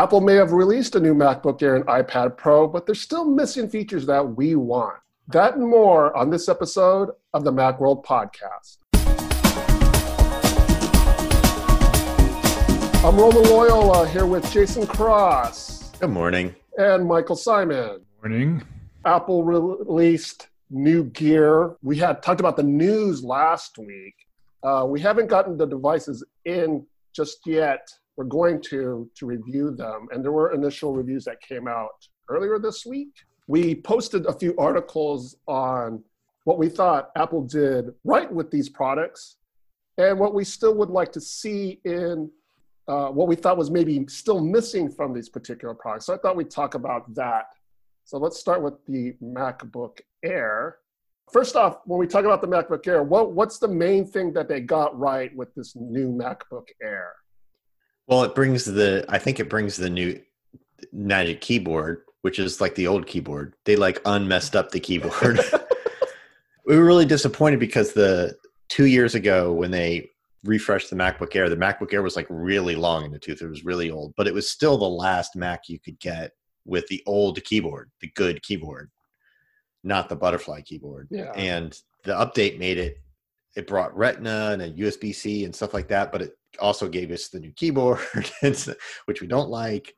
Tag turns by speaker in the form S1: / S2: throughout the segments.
S1: Apple may have released a new MacBook Air and iPad Pro, but they're still missing features that we want. That and more on this episode of the Macworld Podcast. I'm Roman Loyola here with Jason Cross.
S2: Good morning.
S1: And Michael Simon.
S3: Morning.
S1: Apple released new gear. We had talked about the news last week. Uh, we haven't gotten the devices in just yet. We're going to to review them, and there were initial reviews that came out earlier this week. We posted a few articles on what we thought Apple did right with these products, and what we still would like to see in uh, what we thought was maybe still missing from these particular products. So I thought we'd talk about that. So let's start with the MacBook Air. First off, when we talk about the MacBook Air, what, what's the main thing that they got right with this new MacBook Air?
S2: Well, it brings the, I think it brings the new Magic Keyboard, which is like the old keyboard. They like unmessed up the keyboard. we were really disappointed because the two years ago when they refreshed the MacBook Air, the MacBook Air was like really long in the tooth. It was really old, but it was still the last Mac you could get with the old keyboard, the good keyboard, not the butterfly keyboard.
S1: Yeah.
S2: And the update made it, it brought Retina and a USB C and stuff like that, but it also gave us the new keyboard, which we don't like.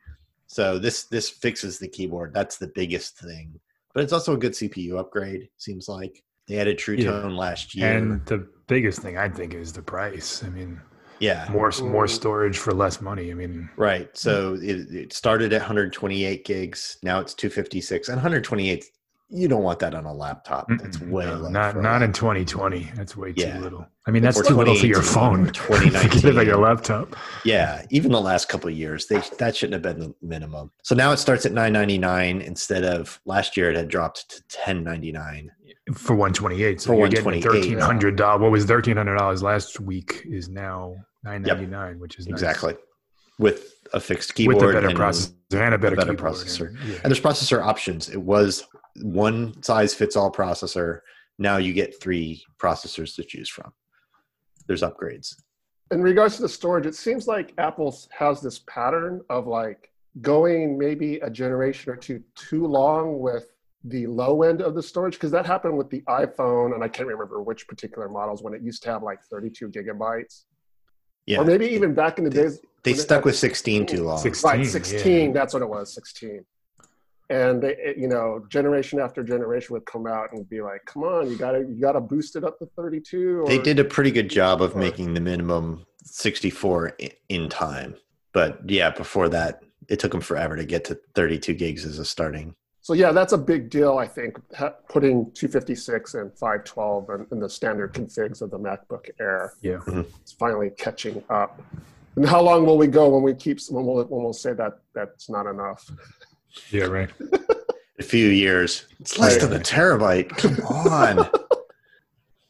S2: So this this fixes the keyboard. That's the biggest thing. But it's also a good CPU upgrade. Seems like they added True Tone yeah. last year.
S3: And the biggest thing I think is the price. I mean,
S2: yeah,
S3: more more storage for less money. I mean,
S2: right. So hmm. it, it started at 128 gigs. Now it's 256 and 128. You don't want that on a laptop. That's Mm-mm, way
S3: no. Not not in 2020. That's way too little. I mean, that's too little for your phone.
S2: 2019,
S3: like a laptop.
S2: Yeah, even the last couple of years, they that shouldn't have been the minimum. So now it starts at 9.99 instead of last year it had dropped to 10.99
S3: for 128 so
S2: for
S3: you're getting $1300 what was $1300 last week is now 999 yep. which is nice.
S2: exactly with a fixed keyboard
S3: with a better and processor and a better,
S2: a better processor and, yeah. and there's processor options it was one size fits all processor now you get three processors to choose from. There's upgrades.
S1: In regards to the storage it seems like apple has this pattern of like going maybe a generation or two too long with the low end of the storage because that happened with the iphone and i can't remember which particular models when it used to have like 32 gigabytes. Yeah. Or maybe even back in the
S2: they,
S1: days
S2: they stuck with 16 too long.
S3: 16,
S1: right 16 yeah. that's what it was 16 and they it, you know generation after generation would come out and be like come on you gotta you gotta boost it up to 32 or,
S2: they did a pretty good job of making the minimum 64 in time but yeah before that it took them forever to get to 32 gigs as a starting
S1: so yeah, that's a big deal. I think putting 256 and 512 in, in the standard configs of the MacBook Air.
S3: Yeah,
S2: mm-hmm.
S1: it's finally catching up. And how long will we go when we keep when we'll when we'll say that that's not enough?
S3: Yeah, right.
S2: a few years. It's less right. than a terabyte. Come on.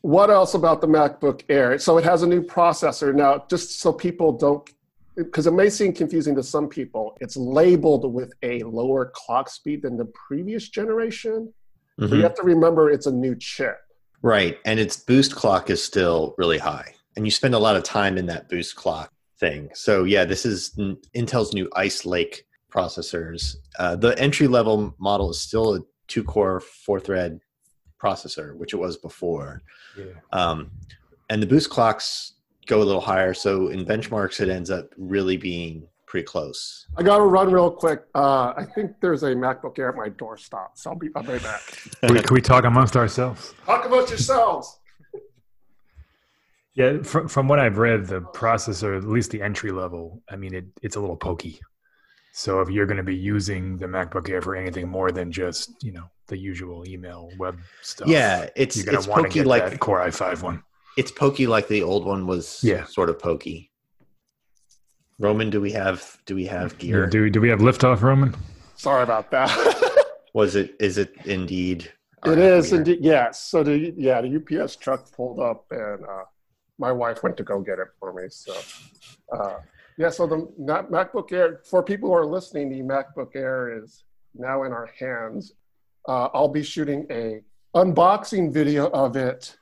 S1: what else about the MacBook Air? So it has a new processor now. Just so people don't because it may seem confusing to some people, it's labeled with a lower clock speed than the previous generation. Mm-hmm. But you have to remember it's a new chip.
S2: Right. And its boost clock is still really high. And you spend a lot of time in that boost clock thing. So, yeah, this is Intel's new Ice Lake processors. Uh, the entry level model is still a two core, four thread processor, which it was before.
S3: Yeah.
S2: Um, and the boost clocks go a little higher. So in benchmarks, it ends up really being pretty close.
S1: I got to run real quick. Uh, I think there's a MacBook Air at my doorstop, so I'll be, I'll be back.
S3: can, we, can we talk amongst ourselves?
S1: Talk about yourselves.
S3: Yeah, from, from what I've read, the processor, at least the entry level, I mean, it, it's a little pokey. So if you're going to be using the MacBook Air for anything more than just you know the usual email web stuff,
S2: yeah, it's
S3: you're going
S2: to
S3: want to get like that Core i5 one.
S2: It's pokey like the old one was.
S3: Yeah.
S2: sort of pokey. Roman, do we have do we have gear?
S3: Do do we have liftoff, Roman?
S1: Sorry about that.
S2: was it? Is it indeed?
S1: It is indeed. Yes. So the yeah the UPS truck pulled up and uh, my wife went to go get it for me. So uh, yeah. So the MacBook Air for people who are listening, the MacBook Air is now in our hands. Uh, I'll be shooting a unboxing video of it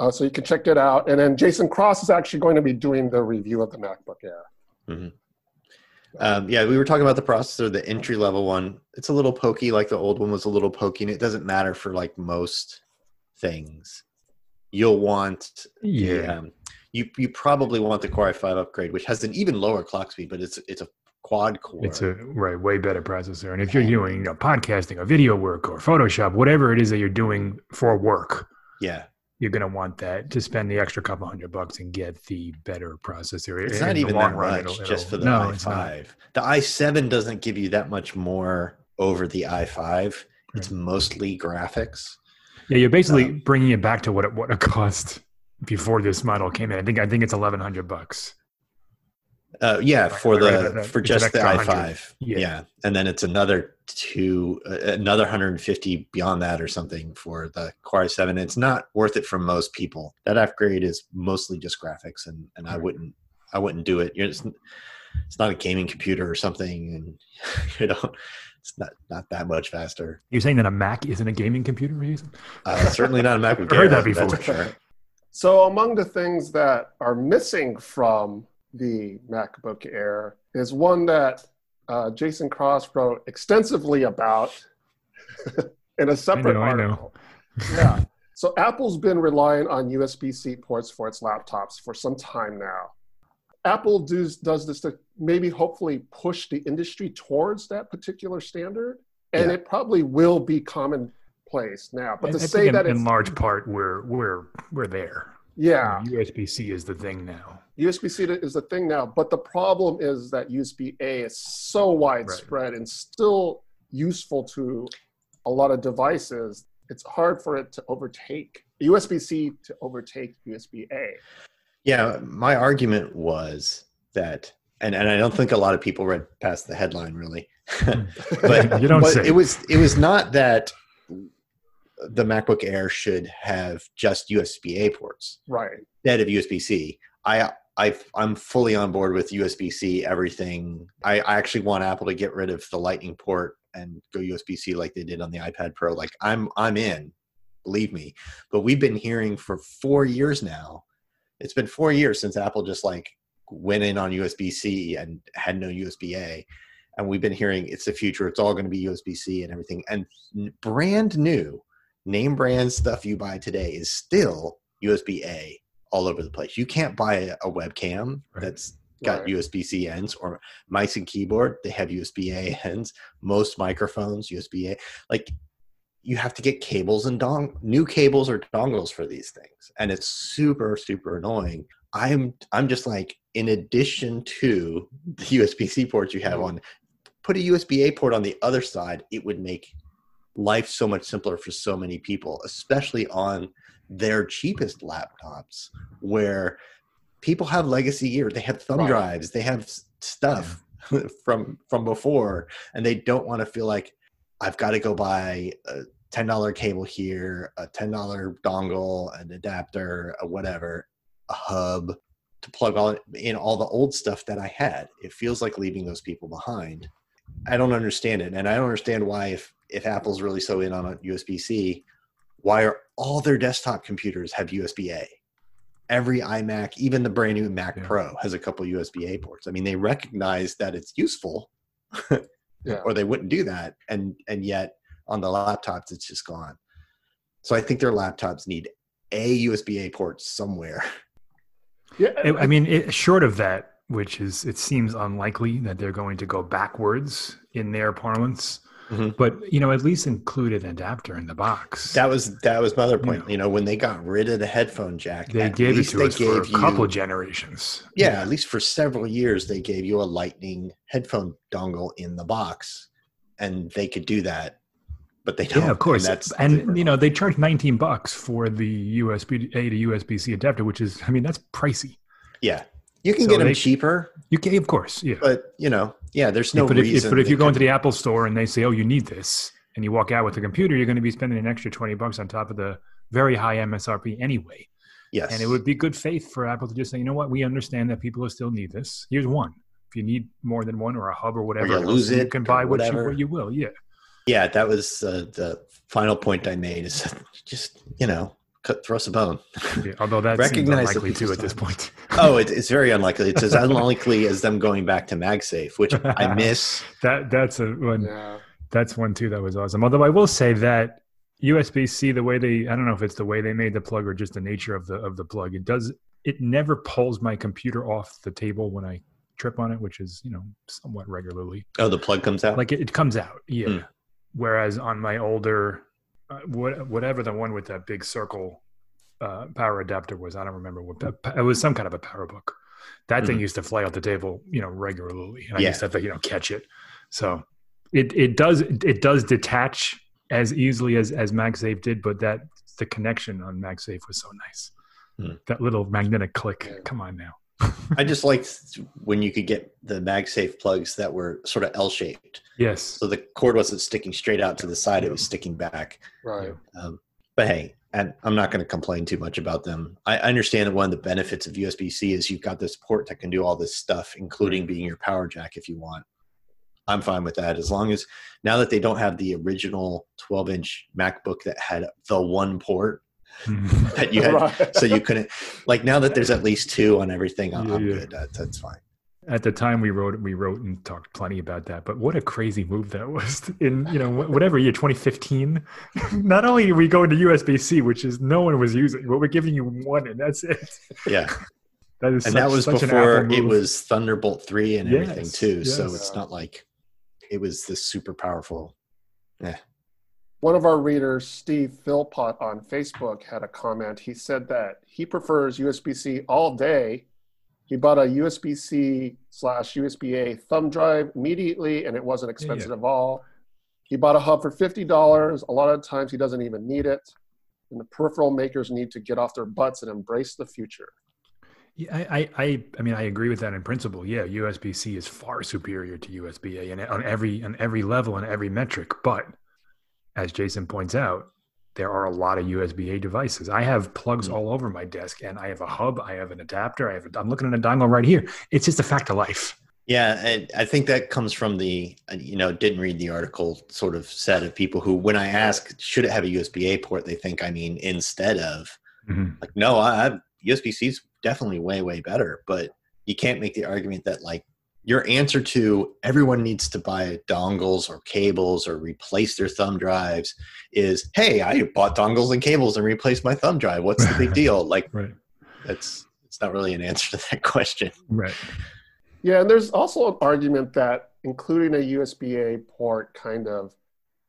S1: uh, so you can check it out. And then Jason Cross is actually going to be doing the review of the MacBook Air.
S2: Mm-hmm. Um, yeah, we were talking about the processor, the entry level one. It's a little pokey, like the old one was a little pokey, and it doesn't matter for like most things. You'll want
S3: Yeah.
S2: um, you you probably want the Core i5 upgrade, which has an even lower clock speed, but it's it's a quad core.
S3: It's a right, way better processor. And if you're doing know, podcasting or video work or Photoshop, whatever it is that you're doing for work,
S2: yeah.
S3: you're going to want that to spend the extra couple hundred bucks and get the better processor.
S2: It's
S3: In
S2: not even that
S3: run,
S2: much
S3: it'll-
S2: just for the
S3: no,
S2: i5. The i7 doesn't give you that much more over the i5. It's mostly graphics.
S3: Yeah, you're basically
S2: Um,
S3: bringing it back to what it, what it cost before this model came in. I think I think it's eleven hundred bucks.
S2: Uh, yeah, for the
S3: right.
S2: for just the i5. Yeah.
S3: Yeah.
S2: and then it's another two, uh, another 150 beyond that or something for the Core i7. It's not worth it for most people. That upgrade is mostly just graphics, and and I wouldn't I wouldn't do it. You're just, it's not a gaming computer or something, and you know it's not not that much faster.
S3: You're saying that a Mac isn't a gaming computer? using?
S2: Uh, certainly not a Mac.
S3: I've heard that before.
S1: So, among the things that are missing from the MacBook Air is one that uh, Jason Cross wrote extensively about in a separate
S3: know, I know.
S1: article. Yeah. So, Apple's been relying on USB C ports for its laptops for some time now. Apple does, does this to maybe hopefully push the industry towards that particular standard. And
S2: Yeah.
S1: it probably will be commonplace now. But to
S3: I
S1: say
S3: in,
S1: that
S3: in
S1: it's,
S3: large part we're we're we're there.
S1: yeah.
S3: USB C is the thing now.
S1: USB C is the thing now, but the problem is that USB A is so widespread and still useful to a lot of devices. It's hard for it to overtake USB C to overtake USB A.
S2: Yeah, my argument was that, and, and I don't think a lot of people read past the headline really, but
S3: You don't
S2: but
S3: say.
S2: it was it was not that the MacBook Air should have just USB A ports
S1: right.
S2: instead of USB C. I I I'm fully on board with USB C everything. I, I actually want Apple to get rid of the Lightning port and go USB C like they did on the iPad Pro. Like I'm I'm in, believe me. But we've been hearing for four years now. It's been four years since Apple just like went in on USB C and had no USB A. And we've been hearing it's the future. It's all going to be USB C and everything. And brand new name brand stuff you buy today is still USB A all over the place. You can't buy a, a webcam
S3: Right.
S2: that's got
S1: Right.
S2: USB C ends or mice and keyboard. They have USB A ends. Most microphones USB A. Like you have to get cables and dong new cables or dongles for these things, and it's super super annoying. I'm I'm just like in addition to the USB C ports you have mm-hmm. on, put a USB A port on the other side. It would make life so much simpler for so many people, especially on their cheapest laptops where people have legacy gear they have thumb
S1: Right.
S2: drives. They have stuff from from before and they don't want to feel like i've got to go buy a $10 cable here a $10 dongle an adapter a whatever a hub to plug all in all the old stuff that i had. It feels like leaving those people behind. I don't understand it and i don't understand why if if apple's really so in on a usb-c why are all their desktop computers have USB-A? Every iMac, even the brand new Mac
S3: Yeah.
S2: Pro, has a couple USB-A ports. I mean, they recognize that it's useful,
S1: Yeah.
S2: or they wouldn't do that. And and yet on the laptops, it's just gone. So I think their laptops need a USB-A port somewhere.
S1: Yeah.
S3: I I mean, it, short of that, which is it seems unlikely that they're going to go backwards in their parlance.
S2: Mhm.
S3: But you know, at least include an adapter in the box.
S2: That was that was my other point.
S3: Yeah.
S2: You know, when they got rid of the headphone jack,
S3: they gave it to us for a
S2: gave you-
S3: couple generations.
S2: yeah, at least for several years, they gave you a lightning headphone dongle in the box, and they could do that, but they don't.
S3: Yeah, of course.
S2: And, that's
S3: And, you know, they charge 19 bucks for the USB A to USB C adapter, which is, I mean, that's pricey.
S2: yeah, you can
S3: So
S2: get them
S3: they-
S2: cheaper,
S3: You can, of course, yeah.
S2: but you know, yeah, there's no
S3: but if,
S2: reason.
S3: if, but if you go into
S2: couldn't-
S3: the Apple store and they say, "Oh, you need this," and you walk out with a computer, you're going to be spending an extra 20 bucks on top of the very high MSRP anyway.
S2: yes,
S3: And it would be good faith for Apple to just say, "You know what? We understand that people still need this. Here's one. If you need more than one or a hub or whatever,
S2: you
S3: else,
S2: lose
S3: you can buy what you, what you will." Yeah.
S2: yeah, that was uh, the final point I made. Is just you know, cut, throw us a bone.
S3: Yeah, although that's
S2: Recognize
S3: seems unlikely too at this point.
S2: oh, it, it's very unlikely. It's as unlikely as them going back to MagSafe, which I miss.
S3: that that's a one.
S1: Yeah.
S3: That's one too. That was awesome. Although I will say that USB C, the way they, I don't know if it's the way they made the plug or just the nature of the of the plug. It does. It never pulls my computer off the table when I trip on it, which is you know somewhat regularly.
S2: Oh, the plug comes out.
S3: Like it, it comes out, yeah.
S2: Hmm.
S3: Whereas on my older, uh, what, whatever the one with that big circle uh, power adapter was, I don't remember what it was. Some kind of a power book. That thing
S2: Mhm.
S3: used to fly off the table, you know, regularly, and I
S2: Yeah.
S3: used to have to, you know, catch it. So it it does it does detach as easily as as MagSafe did, but that the connection on MagSafe was so nice.
S2: Hmm.
S3: That little magnetic click. Come on now.
S2: I just liked when you could get the MagSafe plugs that were sort of L shaped.
S3: Yes.
S2: So the cord wasn't sticking straight out to the side, it was sticking back.
S1: Right.
S2: Um, but hey, and I'm not going to complain too much about them. I understand that one of the benefits of USB C is you've got this port that can do all this stuff, including being your power jack if you want. I'm fine with that as long as now that they don't have the original 12 inch MacBook that had the one port that you had,
S1: Right.
S2: so you couldn't like now that there's at least two on everything. I'm,
S3: Yeah,
S2: I'm good. That, that's fine.
S3: at the time we wrote we wrote and talked plenty about that but what a crazy move that was in you know whatever year 2015 not only are we going to usb-c which is no one was using but we're giving you one and that's it
S2: Yeah.
S3: that is
S2: and
S3: such,
S2: that was
S3: such an
S2: before it was Thunderbolt three and everything
S3: Yes,
S2: too. So it's not like it was this super powerful.
S1: One of our readers, Steve Philpott on Facebook, had a comment. He said that he prefers USB C all day. He bought a USB C slash USB A thumb drive immediately, and it wasn't expensive at all. He bought a hub for $50. A lot of times he doesn't even need it. And the peripheral makers need to get off their butts and embrace the future.
S3: Yeah, I, I, I, I mean, I agree with that in principle. Yeah, USB C is far superior to USB A, and on every on every level and every metric. But as Jason points out, there are a lot of USB A devices. I have plugs
S2: Mm.
S3: all over my desk, and I have a hub, I have an adapter, I have. A, I'm looking at a dongle right here. It's just a fact of life.
S2: Yeah, and I think that comes from the you know didn't read the article sort of set of people who when I ask should it have a USB A port they think I mean instead of like no I, I USB C is definitely way way better but you can't make the argument that like your answer to everyone needs to buy dongles or cables or replace their thumb drives is hey I bought dongles and cables and replaced my thumb drive what's the big deal like
S3: Right,
S2: that's it's not really an answer to that question
S3: right.
S1: Yeah, and there's also an argument that including a USB A port kind of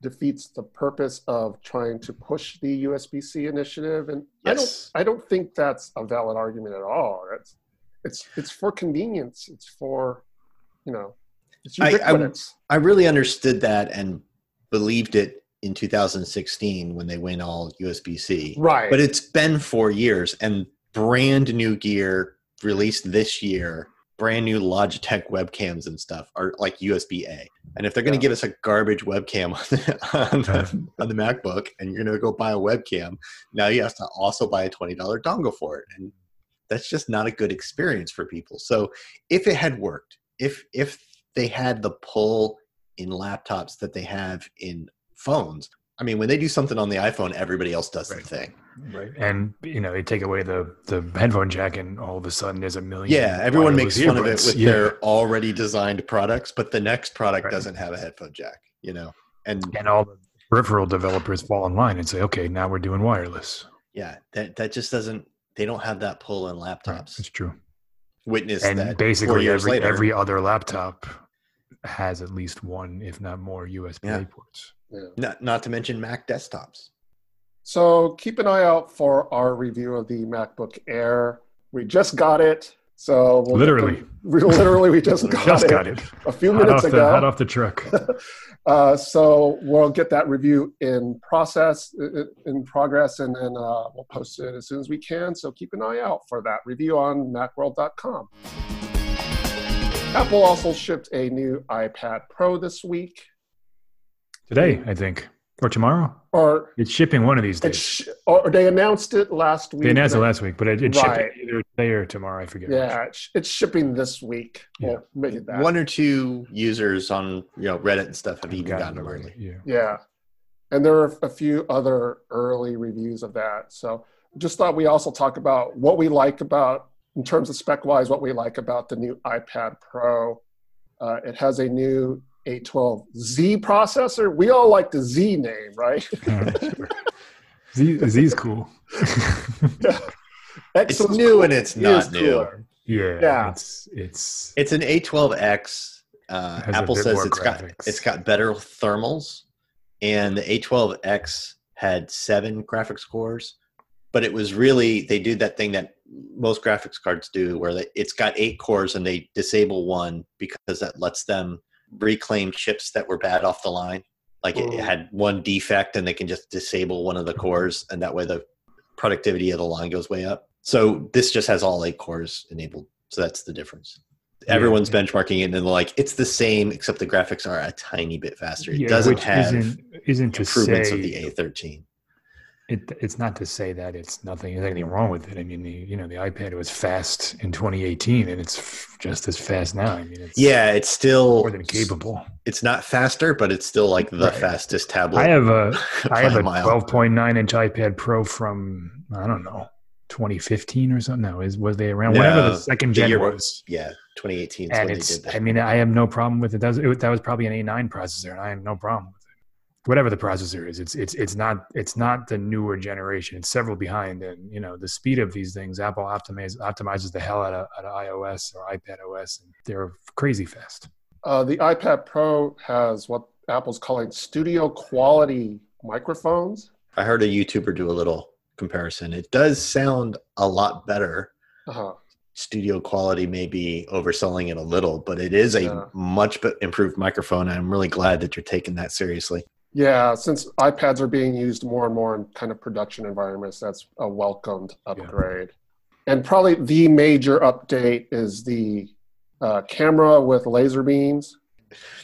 S1: defeats the purpose of trying to push the USB C initiative. And I don't I don't think that's a valid argument at all. It's it's it's for convenience. It's for you know it's
S2: I- I-. I really understood that and believed it in 2016 when they went all USB C.
S1: right.
S2: But it's been four years and brand new gear released this year, brand new Logitech webcams and stuff are like USB A. And if they're going to
S1: Yeah.
S2: give us a garbage webcam on the, on, the, on the MacBook and you're going to go buy a webcam, now you have to also buy a $20 dongle for it. And that's just not a good experience for people. So if it had worked, if if they had the pull in laptops that they have in phones, I mean, when they do something on the iPhone, everybody else does
S3: Right.
S2: the thing.
S3: Right. And you know, they take away the the headphone jack, and all of a sudden there's a million.
S2: Yeah, everyone makes fun of it with
S3: Yeah.
S2: their already designed products, but the next product
S3: Right.
S2: doesn't have a headphone jack, you know? And
S3: and all the peripheral developers fall in line and say, okay, now we're doing wireless.
S2: yeah, that, that just doesn't, they don't have that pull in
S3: Right.
S2: laptops.
S3: It's true.
S2: Witness
S3: and
S2: that four
S3: basically
S2: years
S3: every
S2: later.
S3: every other laptop has at least one, if not more, USB
S2: Yeah.
S3: ports.
S1: yeah.
S2: not, not to mention Mac desktops.
S1: So keep an eye out for our review of the MacBook Air. We just got it. So we'll
S3: Literally.
S1: the- we literally we just got
S3: Just
S1: it
S3: got it.
S1: a few
S3: Hot
S1: minutes
S3: the,
S1: ago.
S3: hot off the truck.
S1: Uh, so we'll get that review in process, in progress, and then uh, we'll post it as soon as we can. So keep an eye out for that review on MacWorld.com. Apple also shipped a new iPad Pro this week,
S3: Today, I think, or tomorrow.
S1: or
S3: It's shipping one of these days.
S1: sh- or they announced it last week.
S3: They announced it last week, but it, it's
S1: Right.
S3: shipping either today or tomorrow. I forget.
S1: Yeah, it's, it's shipping this week. We'll make that.
S2: One or two users on you know Reddit and stuff have even gotten them
S3: already,
S2: early.
S3: Yeah.
S1: Yeah. And there are a few other early reviews of that. So Just thought we also talk about what we like about, in terms of spec wise, what we like about the new iPad Pro. Uh, it has a new A12Z processor. We all like the Z name, right?
S3: Z Z's cool.
S2: It's new and it's not new.
S1: cooler.
S3: yeah,
S1: Yeah.
S3: It's it's
S2: It's an A12X. Uh, Apple says
S3: more
S2: it's got it's got better thermals, and the A12X had seven graphics cores, but it was really they do that thing that most graphics cards do, where they, it's got eight cores and they disable one because that lets them reclaim chips that were bad off the line. Like it, it had one defect, and they can just disable one of the cores, and that way the productivity of the line goes way up. So this just has all eight cores enabled. So that's the difference.
S3: Yeah.
S2: Everyone's benchmarking it and they're like, it's the same, except the graphics are a tiny bit faster. It
S3: yeah,
S2: doesn't have
S3: isn't isn't
S2: improvements
S3: say
S2: of the A13.
S3: It, it's not to say that it's nothing there's anything wrong with it. I mean, the you know the iPad was fast in 2018, and it's f- just as fast now. I mean, it's
S2: Yeah, it's still
S3: more than capable.
S2: It's not faster, but it's still like the
S3: Right.
S2: fastest tablet.
S3: I have a I have a 12.9 inch iPad Pro from I don't know 2015 or something. No, is was they around
S2: No,
S3: whatever the second gen was?
S2: Yeah, 2018
S3: And it's
S2: did that.
S3: I mean I have no problem with it. That was, it, that was probably an A9 processor, and I have no problem. Whatever the processor is, it's it's it's not it's not the newer generation. It's several behind, and you know the speed of these things. Apple optimizes optimizes the hell out of, out of iOS or iPad OS, and they're crazy fast.
S1: Uh, the iPad Pro has what Apple's calling studio quality microphones.
S2: I heard a YouTuber do a little comparison. It does sound a lot better.
S1: Uh-huh.
S2: Studio quality may be overselling it a little, but it is a
S1: Yeah.
S2: much be- improved microphone. And I'm really glad that you're taking that seriously.
S1: Yeah, since iPads are being used more and more in kind of production environments, that's a welcomed upgrade. And probably the major update is the uh, camera with laser beams,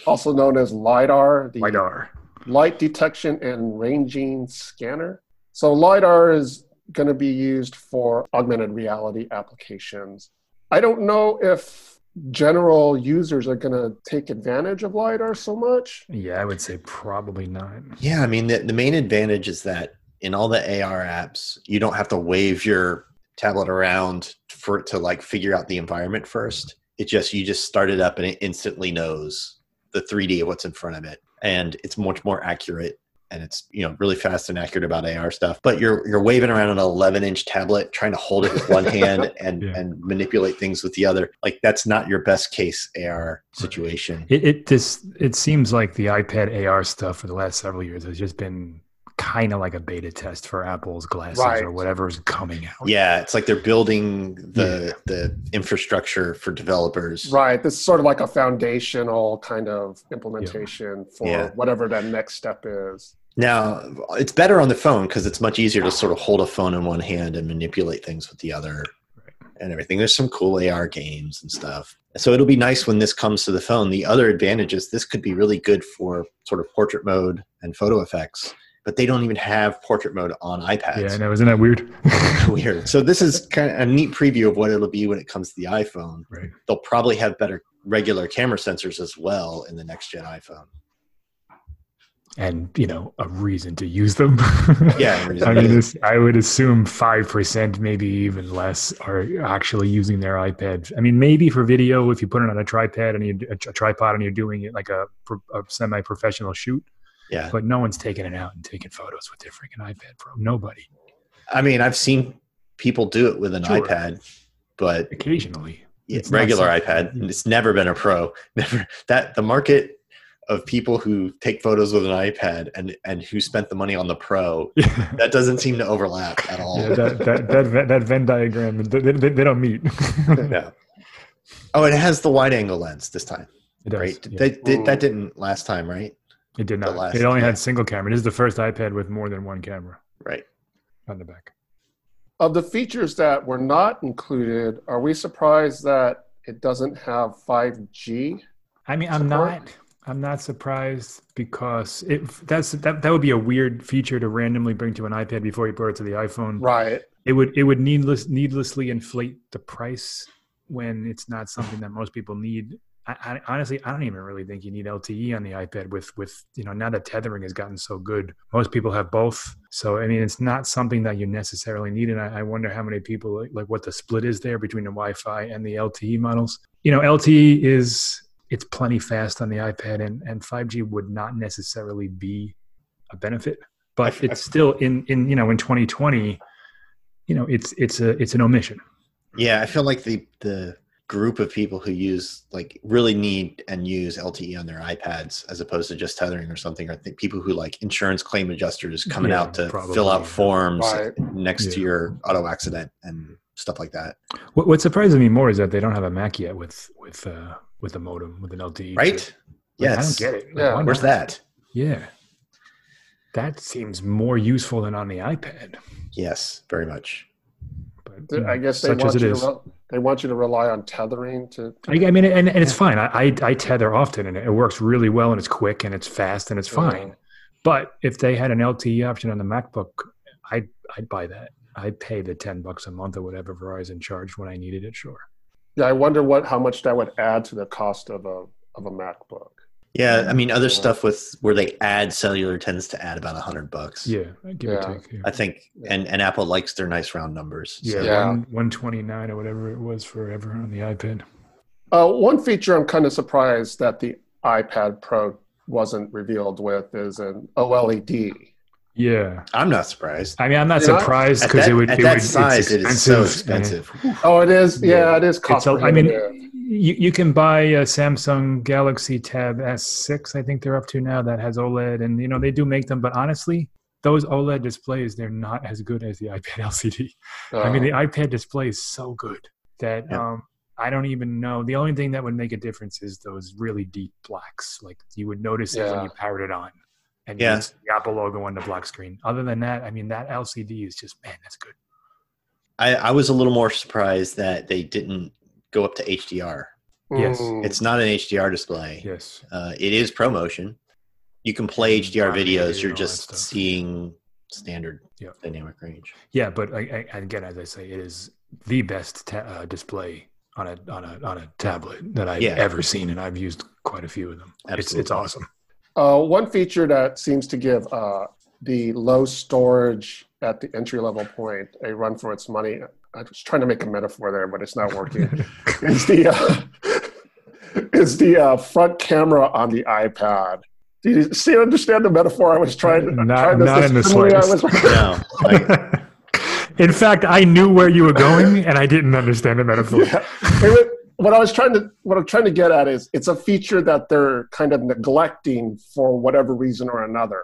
S1: also known as LiDAR, the
S3: LiDAR.
S1: light detection and ranging scanner. So LiDAR is going to be used for augmented reality applications. I don't know if general users are going to take advantage of LiDAR so much.
S3: Yeah, I would say probably not.
S2: Yeah, I mean, the, the main advantage is that in all the AR apps, you don't have to wave your tablet around for it to like figure out the environment first. It just, you just start it up and it instantly knows the 3D of what's in front of it. And it's much more accurate and it's, you know, really fast and accurate about AR stuff. But you're, you're waving around an 11 inch tablet, trying to hold it with one hand and,
S3: Yeah.
S2: and manipulate things with the other. Like that's not your best case AR situation.
S3: It it this it seems like the iPad AR stuff for the last several years has just been kind of like a beta test for Apple's glasses
S1: Right.
S3: or whatever's coming out.
S2: Yeah, it's like they're building the the infrastructure for developers.
S1: Right. This is sort of like a foundational kind of implementation for
S2: Yeah.
S1: whatever that next step is.
S2: Now it's better on the phone because it's much easier to sort of hold a phone in one hand and manipulate things with the other, and everything. There's some cool AR games and stuff. So it'll be nice when this comes to the phone. The other advantage is this could be really good for sort of portrait mode and photo effects, but they don't even have portrait mode on iPads.
S3: Yeah, I know. Isn't that weird?
S2: Weird. So this is kind of a neat preview of what it'll be when it comes to the iPhone.
S3: right.
S2: they'll probably have better regular camera sensors as well in the next gen iPhone.
S3: And you know, a reason to use them.
S2: Yeah,
S3: I mean, this, I would assume five percent, maybe even less, are actually using their iPad. I mean, maybe for video, if you put it on a tripod and you a, a tripod and you're doing it like a, a semi-professional shoot,
S2: Yeah,
S3: but no one's taking it out and taking photos with their freaking iPad Pro. Nobody.
S2: I mean, I've seen people do it with an
S3: Sure.
S2: iPad, but
S3: Occasionally,
S2: yeah,
S3: It's
S2: regular iPad. and It's never been a pro. Never that the market of people who take photos with an iPad and and who spent the money on the Pro that doesn't seem to overlap at all.
S3: that, that, that, that Venn diagram, they, they, they don't meet.
S2: Yeah. Oh, it has the wide angle lens this time.
S3: It does.
S2: Right?
S3: yeah.
S2: That, that didn't last time, right?
S3: It did not.
S2: last-
S3: it only
S2: yeah.
S3: had single camera. This is the first iPad with more than one camera
S2: Right.
S3: on the back.
S1: Of the features that were not included, are we surprised that it doesn't have 5G?
S3: I mean, I'm not. I'm not surprised because it that's that that would be a weird feature to randomly bring to an iPad before you put it to the iPhone.
S1: Right.
S3: It would it would needless needlessly inflate the price when it's not something that most people need. I, I, honestly, I don't even really think you need LTE on the iPad. With with you know now that tethering has gotten so good, most people have both. So I mean, it's not something that you necessarily need. And I, I wonder how many people like, like what the split is there between the Wi-Fi and the LTE models. You know, LTE is it's plenty fast on the iPad, and and 5G would not necessarily be a benefit, but it's still in in you know in 2020, you know it's it's a it's an omission.
S2: Yeah, I feel like the the group of people who use like really need and use LTE on their iPads as opposed to just tethering or something. Or think people who like insurance claim adjusters coming
S3: Yeah,
S2: out to
S3: probably,
S2: fill out forms
S1: Right.
S2: next to your auto accident and stuff like that.
S3: What, what surprises me more is that they don't have a Mac yet with with uh, with a modem with an LTE.
S2: Right?
S3: chip. Like,
S2: Yes.
S3: I don't get it. Like,
S1: Yeah.
S3: why
S2: Where's that?
S3: Yeah, that seems more useful than on the iPad.
S2: Yes, very much.
S3: But you know,
S1: I guess they
S3: such
S1: want
S3: as
S1: you
S3: it
S1: to
S3: is.
S1: re- they want you to rely on tethering to.
S3: I, I mean, and, and it's fine. I, I I tether often, and it works really well, and it's quick, and it's fast, and it's fine.
S1: Yeah.
S3: But if they had an LTE option on the MacBook, I'd I'd buy that. I'd pay the ten bucks a month or whatever Verizon charged when I needed it. Sure.
S1: Yeah, I wonder what how much that would add to the cost of a of a MacBook.
S2: Yeah, I mean, other stuff with where they add cellular tends to add about a hundred bucks.
S3: Yeah, give
S1: Yeah.
S3: or take. Yeah.
S2: I think, and and Apple likes their nice round numbers.
S3: Yeah,
S2: so-
S1: Yeah.
S3: One, 129 or whatever it was forever on the iPad.
S1: Uh, one feature I'm kind of surprised that the iPad Pro wasn't revealed with is an OLED.
S3: Yeah.
S2: I'm not surprised.
S3: I mean, I'm not
S1: Yeah.
S3: surprised because it would.
S2: at
S3: it
S2: that
S3: would,
S2: size,
S3: it's
S2: it is so
S3: expensive.
S2: expensive.
S1: Oh, it is. Yeah,
S3: Yeah.
S1: it is cost.
S3: It's a, I mean,
S1: prohibitive.
S3: you, you can buy a Samsung Galaxy Tab S6. I think they're up to now that has OLED, and you know they do make them. But honestly, those OLED displays they're not as good as the iPad LCD. I mean, the iPad display is so good that
S2: Yeah.
S3: um, I don't even know. The only thing that would make a difference is those really deep blacks. Like you would notice it when you powered it on, and
S2: Yeah.
S3: you the Apple logo on the black screen. Other than that, I mean, that LCD is just man, that's good.
S2: I, I was a little more surprised that they didn't go up to HDR.
S3: yes.
S2: It's not an HDR display.
S3: Yes.
S2: Uh, it is ProMotion. You can play HDR
S3: Prime
S2: videos.
S3: Video,
S2: You're just seeing standard
S3: Yeah.
S2: dynamic range.
S3: Yeah, but I, I, again, as I say, it is the best ta- uh, display on a on a on a tablet that I've
S2: Yeah.
S3: ever seen, and I've used quite a few of them. It's it's awesome.
S1: Uh, one feature that seems to give uh, the low storage at the entry level point a run for its money. I was trying to make a metaphor there, but it's not working. is the uh, is the uh, front camera on the iPad? Do you see? Understand the metaphor I was trying?
S3: Not-
S1: trying to
S3: not in the
S1: simile I
S3: slightest.
S1: was-
S2: No, I,
S3: In fact, I knew where you were going, and I didn't understand the metaphor.
S1: Yeah. It was- what I was trying to what I'm trying to get at is it's a feature that they're kind of neglecting for whatever reason or another.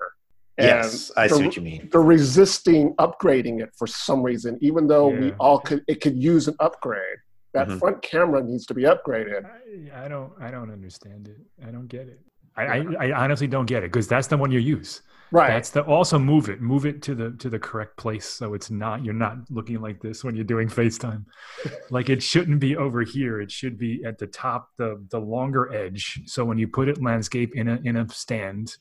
S1: And
S2: yes, I see what you mean.
S1: they're resisting upgrading it for some reason, even though we all could it could use an upgrade. That
S2: Mhm.
S1: front camera needs to be upgraded.
S3: I, I don't I don't understand it. I don't get it. I, I, I honestly don't get it because that's the one you use.
S1: Right.
S3: That's the also move it, move it to the to the correct place so it's not you're not looking like this when you're doing FaceTime. like it shouldn't be over here. It should be at the top, the the longer edge. So when you put it landscape in a in a stand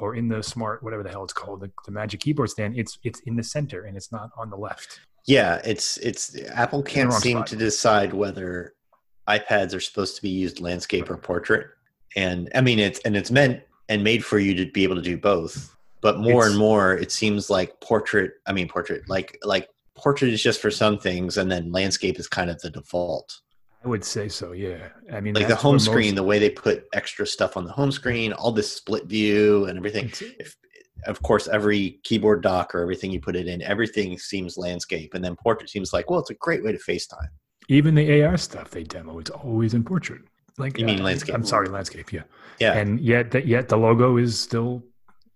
S3: or in the smart whatever the hell it's called, the, the magic keyboard stand, it's it's in the center and it's not on the left.
S2: Yeah, it's it's Apple can't seem
S3: spot.
S2: to decide whether iPads are supposed to be used landscape or portrait. And I mean it's and it's meant and made for you to be able to do both. But more
S3: It's-
S2: and more it seems like portrait I mean portrait like like portrait is just for some things and then landscape is kind of the default.
S3: I would say so, yeah. I mean
S2: Like the home screen,
S3: most-
S2: the way they put extra stuff on the home screen, all this split view and everything. If of course every keyboard dock or everything you put it in, everything seems landscape and then portrait seems like, well, it's a great way to FaceTime.
S3: even the AR stuff they demo, it's always in portrait. Like
S2: You mean
S3: uh,
S2: landscape?
S3: I'm sorry, landscape. Yeah,
S2: Yeah.
S3: and yet that yet the logo is still.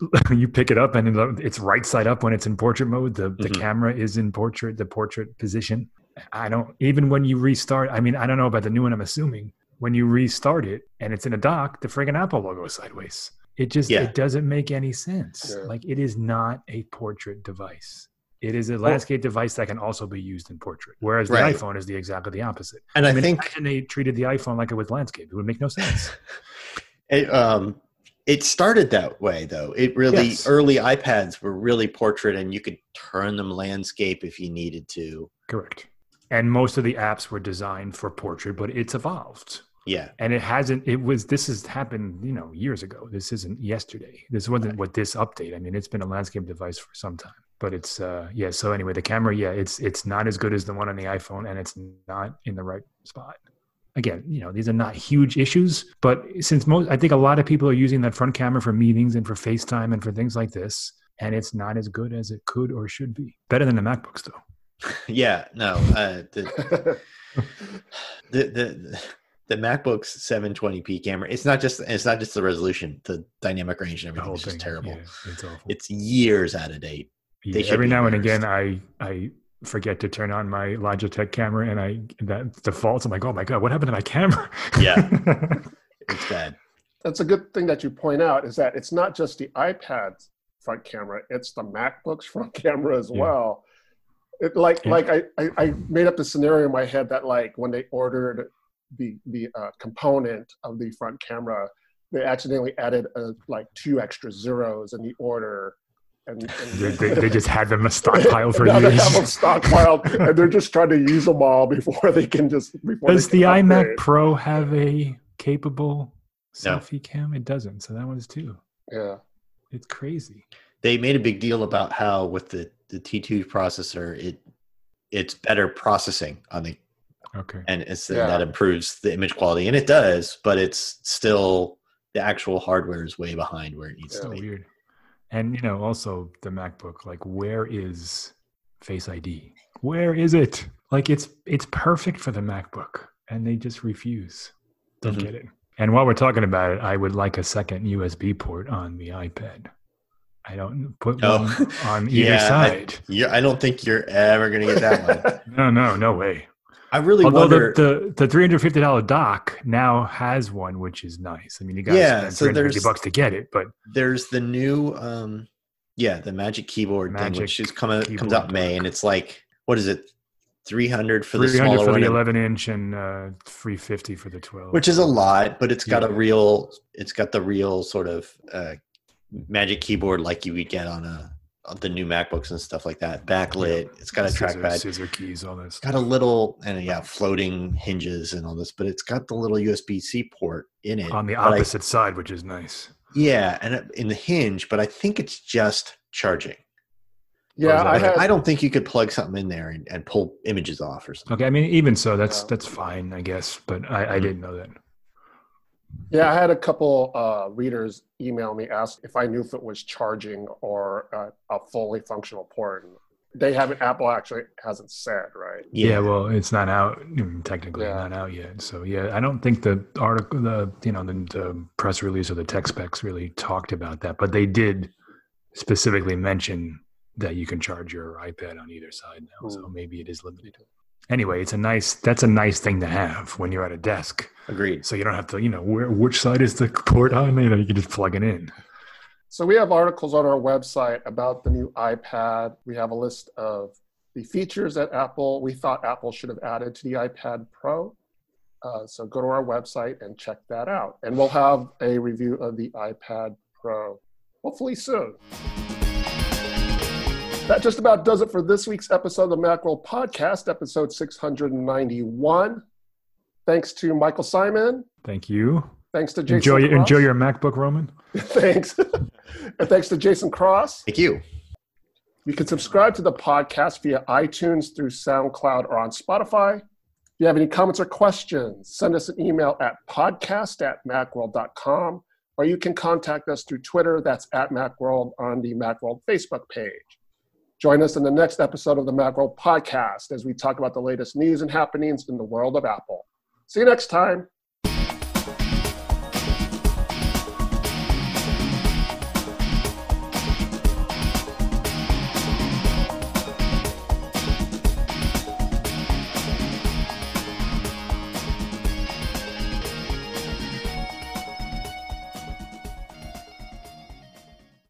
S3: you pick it up and it's right side up when it's in portrait mode. The the
S2: Mhm.
S3: camera is in portrait, the portrait position. I don't even when you restart. I mean, I don't know about the new one. I'm assuming when you restart it and it's in a dock, the friggin' Apple logo is sideways. It just
S2: Yeah.
S3: it doesn't make any sense.
S1: Yeah.
S3: Like it is not a portrait device. It is a landscape device that can also be used in portrait. Whereas the iPhone is the exactly the opposite.
S2: And I,
S3: I mean,
S2: think
S3: and they treated the iPhone like it was landscape. It would make no sense.
S2: it, um, it started that way though. It really
S3: Yes.
S2: early iPads were really portrait and you could turn them landscape if you needed to.
S3: Correct. And most of the apps were designed for portrait, but it's evolved.
S2: Yeah.
S3: and it hasn't it was this has happened you know years ago this isn't yesterday this wasn't what this update i mean it's been a landscape device for some time but it's uh yeah so anyway the camera yeah it's it's not as good as the one on the iphone and it's not in the right spot again you know these are not huge issues but since most i think a lot of people are using that front camera for meetings and for facetime and for things like this and it's not as good as it could or should be better than the macbooks though
S2: Yeah. No. Uh, the, the the the MacBook's 720p camera. It's not just it's not just the resolution. The dynamic range and everything
S3: whole
S2: is just terrible.
S3: yeah, it's awful
S2: It's years out of date.
S3: Yeah, every now and again i i forget to turn on my logitech camera and i that defaults i'm like oh my god what happened to my camera
S2: Yeah. It's bad.
S1: That's a good thing that you point out is that it's not just the iPad's front camera; it's the MacBook's front camera as
S3: Yeah.
S1: well. It, like
S3: Yeah.
S1: like I, I I made up the scenario in my head that like when they ordered the the uh, component of the front camera, they accidentally added uh, like two extra zeros in the order, and, and
S3: they, they, they just had them stockpiled for
S1: now they have them
S3: years
S1: stockpiled, and they're just trying to use them all before they can just before.
S3: does the imac
S1: upgrade.
S3: pro have a capable
S2: No.
S3: selfie cam it doesn't so that one's too
S1: Yeah.
S3: it's crazy
S2: They made a big deal about how with the the T2 processor, it it's better processing on the
S3: okay
S2: and it's
S1: Yeah.
S2: that improves the image quality, and it does, but it's still the actual hardware is way behind where it needs
S1: Yeah.
S2: to be.
S3: weird and you know also the macbook like where is face id where is it? Like it's it's perfect for the macbook and they just refuse. Don't
S2: Mhm.
S3: get it. And while we're talking about it i would like a second usb port on the ipad. I don't put
S2: Oh.
S3: one on either
S2: Yeah, I-
S3: side.
S2: Yeah, I don't think you're ever gonna get that one.
S3: no no no way
S2: I really
S3: Although
S2: wonder.
S3: the, the the three hundred fifty dollar dock now has one, which is nice. I mean, you got to
S2: Yeah,
S3: spend
S2: so
S3: three hundred
S2: there's-
S3: bucks to get it, but
S2: there's the new um yeah the magic keyboard thing which is coming comes out May
S3: dock.
S2: and it's like what is it 300 for the smaller
S3: for the
S2: and-
S3: eleven inch and uh, three fifty for the twelve.
S2: which is a lot but it's got
S3: Yeah.
S2: a real it's got the real sort of uh magic keyboard like you would get on a the new macbooks and stuff like that backlit it's got a
S3: scissor,
S2: trackpad
S3: scissor keys, all this.
S2: it's got a little and yeah floating hinges and all this but it's got the little usb-c port in it
S3: on the
S2: But I-
S3: opposite side, which is nice.
S2: yeah and in the hinge but i think it's just charging
S1: Yeah, I had.
S2: I don't think you could plug something in there and, and pull images off or something.
S3: Okay, I mean, even so, that's that's fine, I guess. But I, I
S2: Mhm.
S3: didn't know that.
S1: Yeah, I had a couple uh, readers email me ask if I knew if it was charging or uh, a fully functional port. They haven't. Apple actually hasn't said, right?
S3: Yeah, well, it's not out mm, technically
S1: Yeah.
S3: not out yet. So yeah, I don't think the article, the you know, the, the press release or the tech specs really talked about that, but they did specifically mention that you can charge your iPad on either side now. So
S1: Hmm.
S3: maybe it is limited. Anyway, it's a nice. That's a nice thing to have when you're at a desk,
S2: agreed.
S3: so you don't have to, you know, where which side is the port on? You know, you can just plug it in.
S1: So we have articles on our website about the new iPad. We have a list of the features that Apple we thought Apple should have added to the iPad Pro. Uh, so go to our website and check that out, and we'll have a review of the iPad Pro hopefully soon. That just about does it for this week's episode of the Macworld Podcast, episode 691. Thanks to Michael Simon.
S3: Thank you.
S1: Thanks to Jason.
S3: Enjoy
S1: Cross.
S3: enjoy your MacBook, Roman.
S1: thanks. and thanks to Jason Cross.
S2: Thank you.
S1: You can subscribe to the podcast via iTunes through SoundCloud or on Spotify. If you have any comments or questions, send us an email at podcast at macworld.com, or you can contact us through Twitter. That's at Macworld on the Macworld Facebook page. Join us in the next episode of the Macworld podcast as we talk about the latest news and happenings in the world of Apple. See you next time.